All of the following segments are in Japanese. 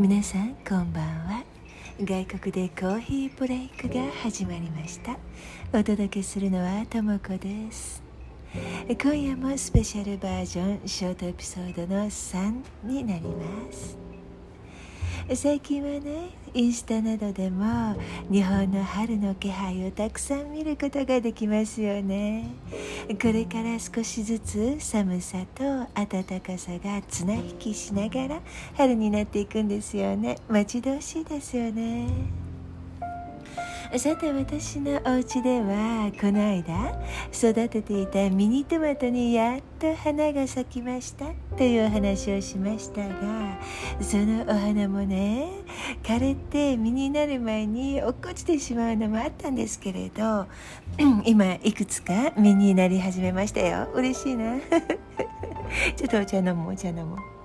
皆さんこんばんは。外国でコーヒーブレイクが始まりました。お届けするのはともこです。今夜もスペシャルバージョンショートエピソードの3になります。最近はねインスタなどでも日本の春の気配をたくさん見ることができますよね。これから少しずつ寒さと暖かさが綱引きしながら春になっていくんですよね。待ち遠しいですよね。さて私のお家ではこの間育てていたミニトマトにやっと花が咲きましたというお話をしましたがそのお花もね枯れて実になる前に落っこちてしまうのもあったんですけれど 今いくつか実になり始めましたよ。嬉しいな。ちょっとお茶飲もうお茶飲もう。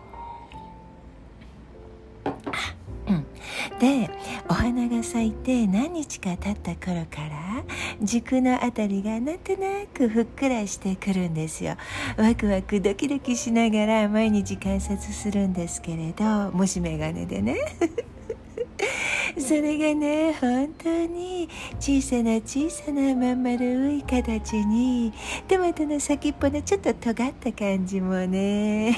でお花が咲いて何日か経った頃から軸の辺りがなんとなくふっくらしてくるんですよ。ワクワクドキドキしながら毎日観察するんですけれど虫眼鏡でね。それがね本当に小さな小さなまん丸い形にトマトの先っぽのちょっと尖った感じもね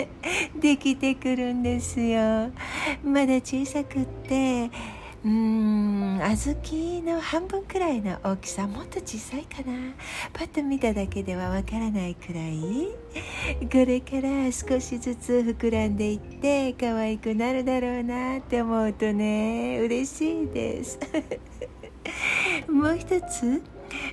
できてくるんですよ。まだ小さくってうーん小豆の半分くらいの大きさもっと小さいかな。パッと見ただけではわからないくらい。これから少しずつ膨らんでいって可愛くなるだろうなって思うとね嬉しいです。もう一つ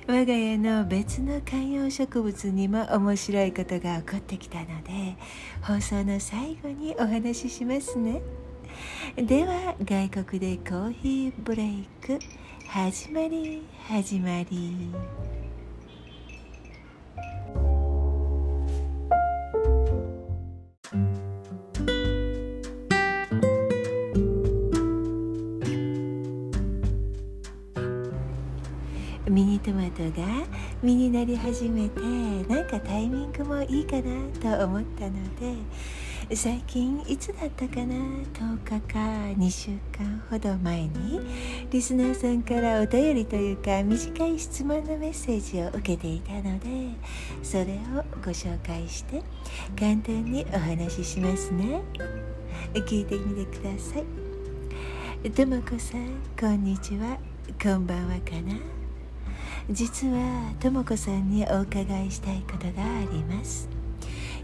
我が家の別の観葉植物にも面白いことが起こってきたので放送の最後にお話ししますね。では外国でコーヒーブレイク始まり始まり。ミニトマトが実になり始めてなんかタイミングもいいかなと思ったので最近いつだったかな？10日か2週間ほど前にリスナーさんからお便りというか短い質問のメッセージを受けていたのでそれをご紹介して簡単にお話ししますね。聞いてみてください。ともこさんこんにちは。こんばんはかな？実はとも子さんにお伺いしたいことがあります。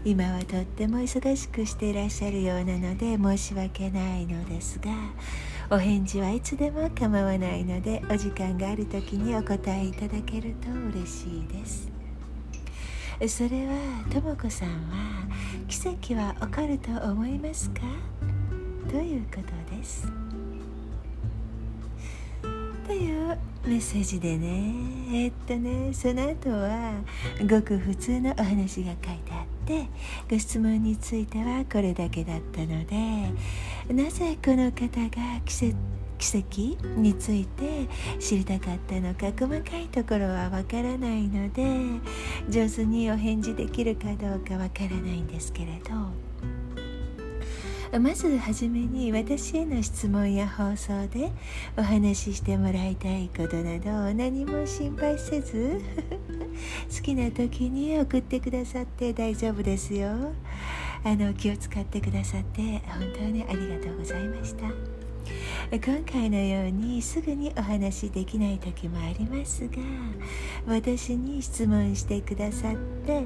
今はとっても忙しくしていらっしゃるようなので申し訳ないのですがお返事はいつでも構わないのでお時間がある時にお答えいただけると嬉しいです。それはとも子さんは奇跡は起こると思いますか？ということです。というメッセージでね。えっとねその後はごく普通のお話が書いてあってご質問についてはこれだけだったのでなぜこの方が奇跡奇跡について知りたかったのか細かいところはわからないので上手にお返事できるかどうかわからないんですけれど。まずはじめに私への質問や放送でお話ししてもらいたいことなど何も心配せず好きな時に送ってくださって大丈夫ですよあの気を使ってくださって本当にありがとうございました。今回のようにすぐにお話しできない時もありますが私に質問してくださって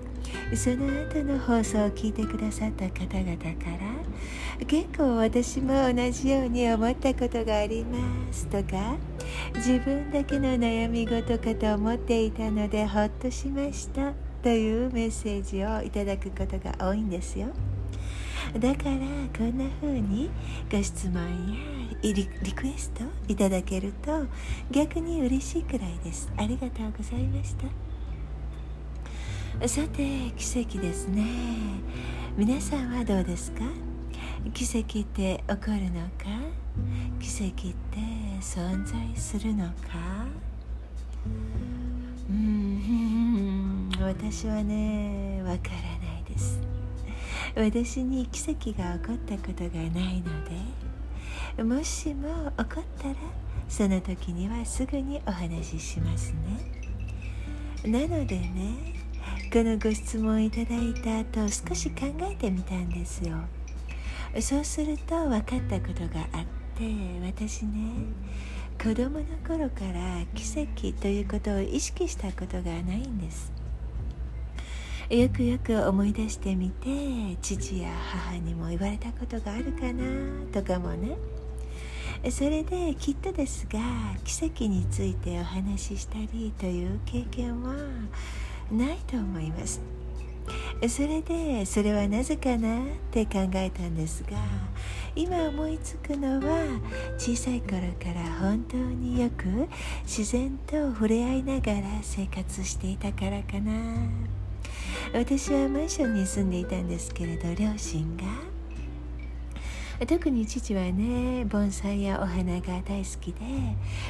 その後の放送を聞いてくださった方々から結構私も同じように思ったことがありますとか自分だけの悩み事かと思っていたのでほっとしました。というメッセージをいただくことが多いんですよ。だからこんな風にご質問やリクエストいただけると逆に嬉しいくらいです。ありがとうございました。さて奇跡ですね。皆さんはどうですか？奇跡って起こるのか？奇跡って存在するのか？うん私はねわからないです。私に奇跡が起こったことがないのでもしも怒ったらその時にはすぐにお話ししますね。なのでねこのご質問いただいた後少し考えてみたんですよ。そうすると分かったことがあって私ね子供の頃から奇跡ということを意識したことがないんです。よくよく思い出してみて父や母にも言われたことがあるかなとかもね。それできっとですが奇跡についてお話ししたりという経験はないと思います。それでそれはなぜかなって考えたんですが今思いつくのは小さい頃から本当によく自然と触れ合いながら生活していたからかな。私はマンションに住んでいたんですけれど両親が特に父はね盆栽やお花が大好き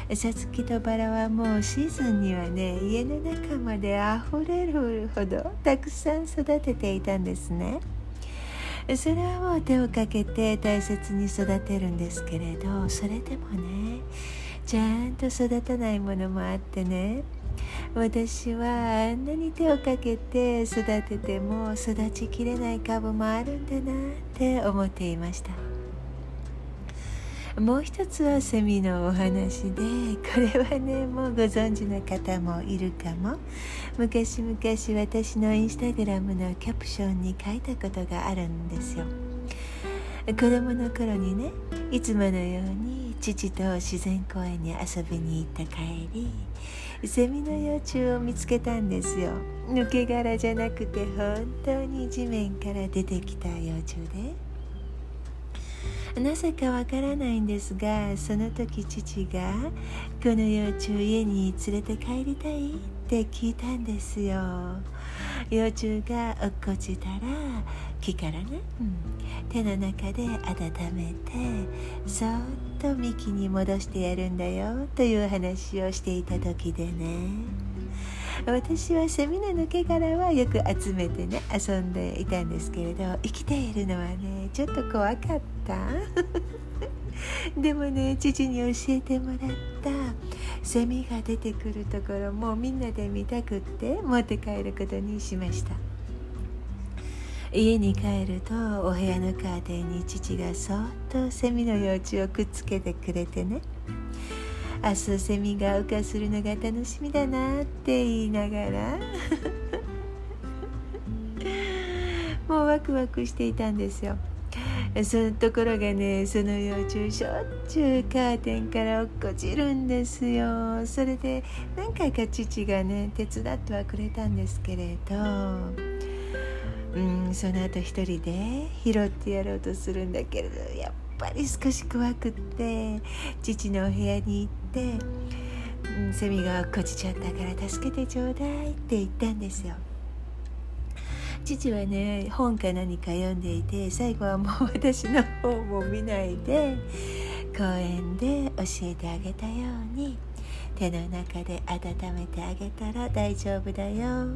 でさつきとバラはもうシーズンにはね家の中まであふれるほどたくさん育てていたんですね。それはもう手をかけて大切に育てるんですけれどそれでもねちゃんと育たないものもあってね私はあんなに手をかけて育てても育ちきれない株もあるんだなって思っていました。もう一つはセミのお話でこれはねもうご存知の方もいるかも。昔々私のインスタグラムのキャプションに書いたことがあるんですよ。子供の頃にねいつものように父と自然公園に遊びに行った帰りセミの幼虫を見つけたんですよ。抜け殻じゃなくて本当に地面から出てきた幼虫で。なぜかわからないんですがその時父が「この幼虫家に連れて帰りたい?」って聞いたんですよ幼虫が落っこちたら木からね、うん、手の中で温めてそっと幹に戻してやるんだよという話をしていた時でね私はセミの抜け殻はよく集めてね遊んでいたんですけれど生きているのはちょっと怖かった？でもね父に教えてもらった。セミが出てくるところもみんなで見たくって持って帰ることにしました。家に帰るとお部屋のカーテンに父がそっとセミの幼虫をくっつけてくれてね。明日セミが羽化するのが楽しみだなって言いながら。もうワクワクしていたんですよ。そのところがねその幼虫しょっちゅうカーテンから落っこちるんですよ。それで何回か父がね手伝ってはくれたんですけれど。うんその後一人で拾ってやろうとするんだけれど。やっぱり少し怖くって父のお部屋に行って「うんセミが落っこちちゃったから助けてちょうだい」って言ったんですよ。父はね本か何か読んでいて最後はもう私の方も見ないで公園で教えてあげたように手の中で温めてあげたら大丈夫だよ。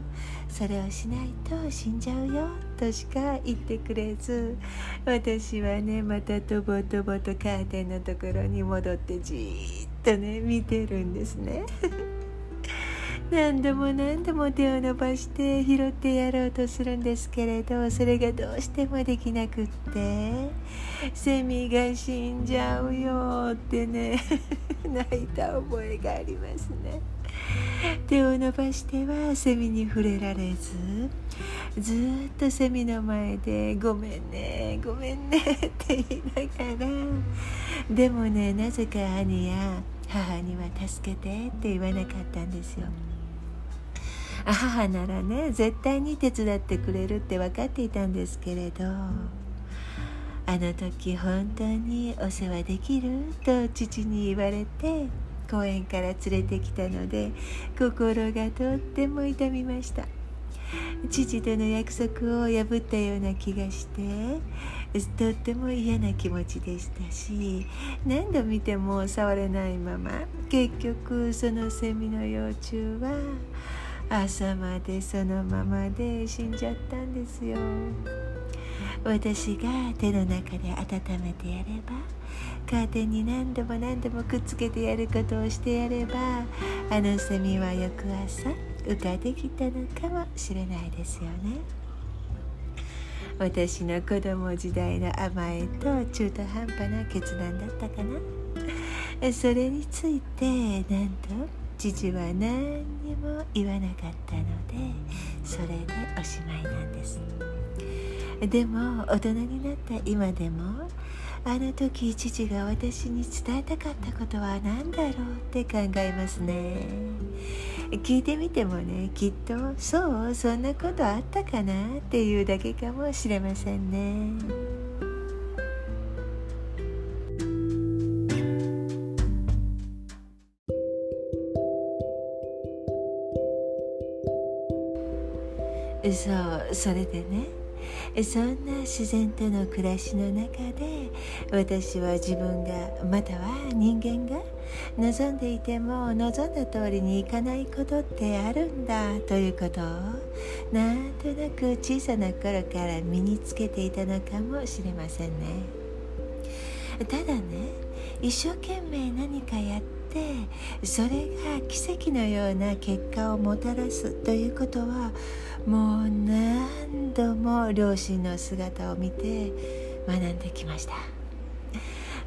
それをしないと死んじゃうよとしか言ってくれず私はねまたとぼとぼとカーテンのところに戻ってじーっとね見てるんですね。何度も何度も手を伸ばして拾ってやろうとするんですけれどそれがどうしてもできなくってセミが死んじゃうよってね 泣いた覚えがありますね。手を伸ばしてはセミに触れられずずっとセミの前で「ごめんねごめんね」って言いながらでもねなぜか兄や母には「助けて」って言わなかったんですよ。母ならね絶対に手伝ってくれるって分かっていたんですけれど。あの時本当にお世話できると父に言われて公園から連れてきたので心がとっても痛みました。父との約束を破ったような気がしてとっても嫌な気持ちでしたし何度見ても触れないまま結局そのセミの幼虫は朝までそのままで死んじゃったんですよ。私が手の中で温めてやればカーテンに何度も何度もくっつけてやることをしてやればあのセミは翌朝浮かできたのかもしれないですよね。私の子供時代の甘えと中途半端な決断だったかな。それについてなんと父は何にも言わなかったのでそれでおしまいなんです。でも大人になった今でもあの時父が私に伝えたかったことは何だろうって考えますね。聞いてみてもねきっとそうそんなことあったかなっていうだけかもしれませんね。そうそれでね。そんな自然との暮らしの中で私は自分がまたは人間が望んでいても望んだ通りにいかないことってあるんだということをなんとなく小さな頃から身につけていたのかもしれませんね。ただね一生懸命何かやってそれが奇跡のような結果をもたらすということはもう何度も両親の姿を見て学んできました。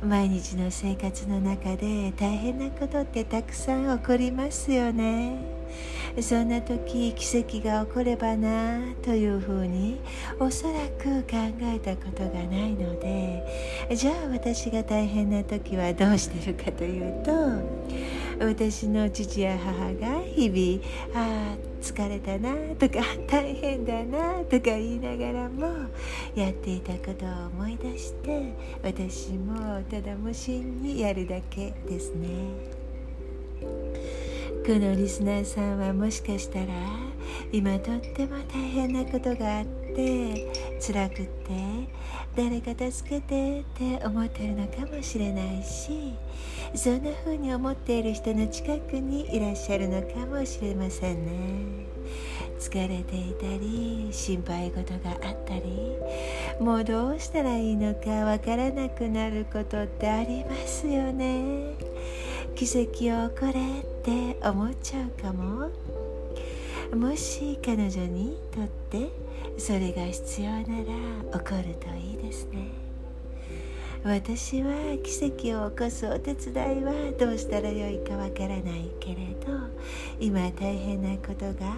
毎日の生活の中で大変なことってたくさん起こりますよね。そんな時奇跡が起こればなというふうにおそらく考えたことがないのでじゃあ私が大変な時はどうしてるかというと私の父や母が日々ああ疲れたなとか大変だなとか言いながらもやっていたことを思い出して私もただ無心にやるだけですね。このリスナーさんはもしかしたら今とっても大変なことがあって辛くって誰か助けてって思ってるのかもしれないしそんな風に思っている人の近くにいらっしゃるのかもしれませんね。疲れていたり心配事があったりもうどうしたらいいのかわからなくなることってありますよね。奇跡を起これって思っちゃうかも。もし彼女にとってそれが必要なら起こるといいですね。私は奇跡を起こすお手伝いはどうしたらよいかわからないけれど今大変なことが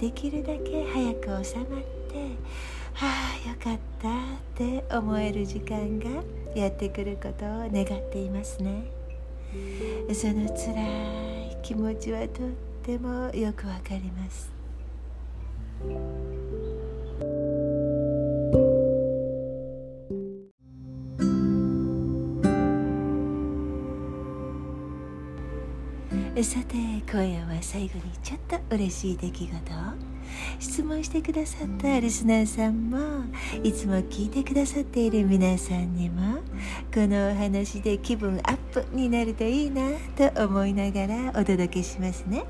できるだけ早く収まってはあよかったって思える時間がやってくることを願っていますね。その辛い気持ちはとってもよくわかります。さて今夜は最後にちょっと嬉しい出来事を。質問してくださったリスナーさんもいつも聞いてくださっている皆さんにもこのお話で気分アップになるといいなと思いながらお届けしますね。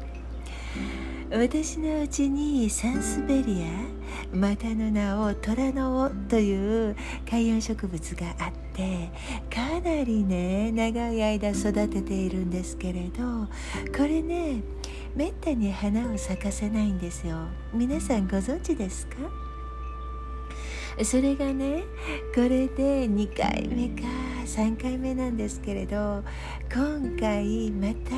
私のうちにサンスベリアまたの名を虎の尾という観葉植物があってかなりね長い間育てているんですけれどこれねめったに花を咲かせないんですよ。皆さんご存知ですか？それがねこれで2回目か3回目なんですけれど今回また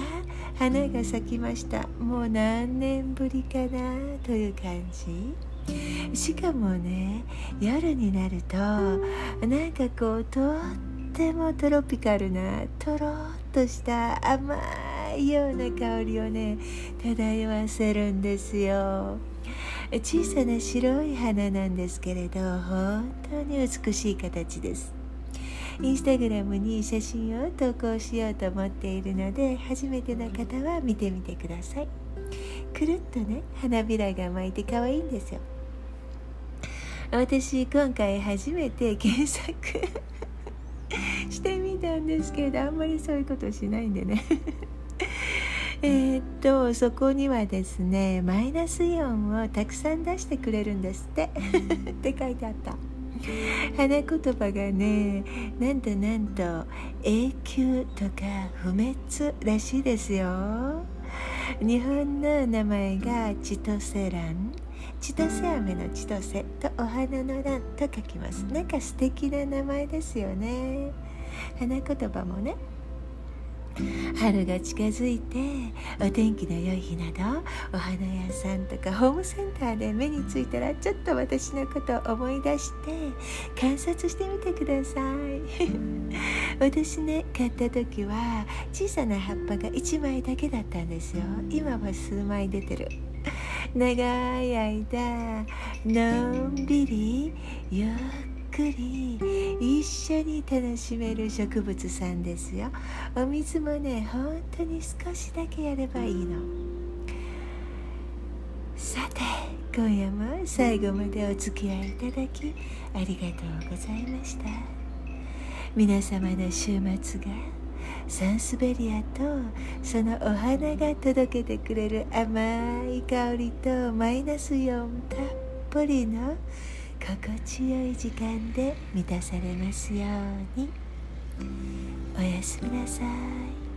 花が咲きました。もう何年ぶりかな？という感じ。しかもね夜になるとなんかこうとってもトロピカルなとろっとした甘いような香りをね漂わせるんですよ。小さな白い花なんですけれど本当に美しい形です。インスタグラムに写真を投稿しようと思っているので初めての方は見てみてください。くるっとね花びらが巻いて可愛いんですよ。私今回初めて検索 してみたんですけどあんまりそういうことしないんでね。えっとそこにはですねマイナスイオンをたくさん出してくれるんですって。って書いてあった。花言葉がねなんとなんと永久とか不滅らしいですよ。日本の名前が千歳蘭。千歳飴の千歳とお花の蘭と書きます。なんか素敵な名前ですよね。花言葉もね。春が近づいてお天気の良い日などお花屋さんとかホームセンターで目についたらちょっと私のことを思い出して観察してみてください。私ね買った時は小さな葉っぱが1枚だけだったんですよ。今は数枚出てる。長い間のんびりゆっくり一緒に楽しめる植物さんですよ。お水もね本当に少しだけやればいいの。さて今夜も最後までお付き合いいただきありがとうございました。皆様の週末がサンスベリアとそのお花が届けてくれる甘い香りとマイナスイオンたっぷりの心地よい時間で満たされますように。おやすみなさい。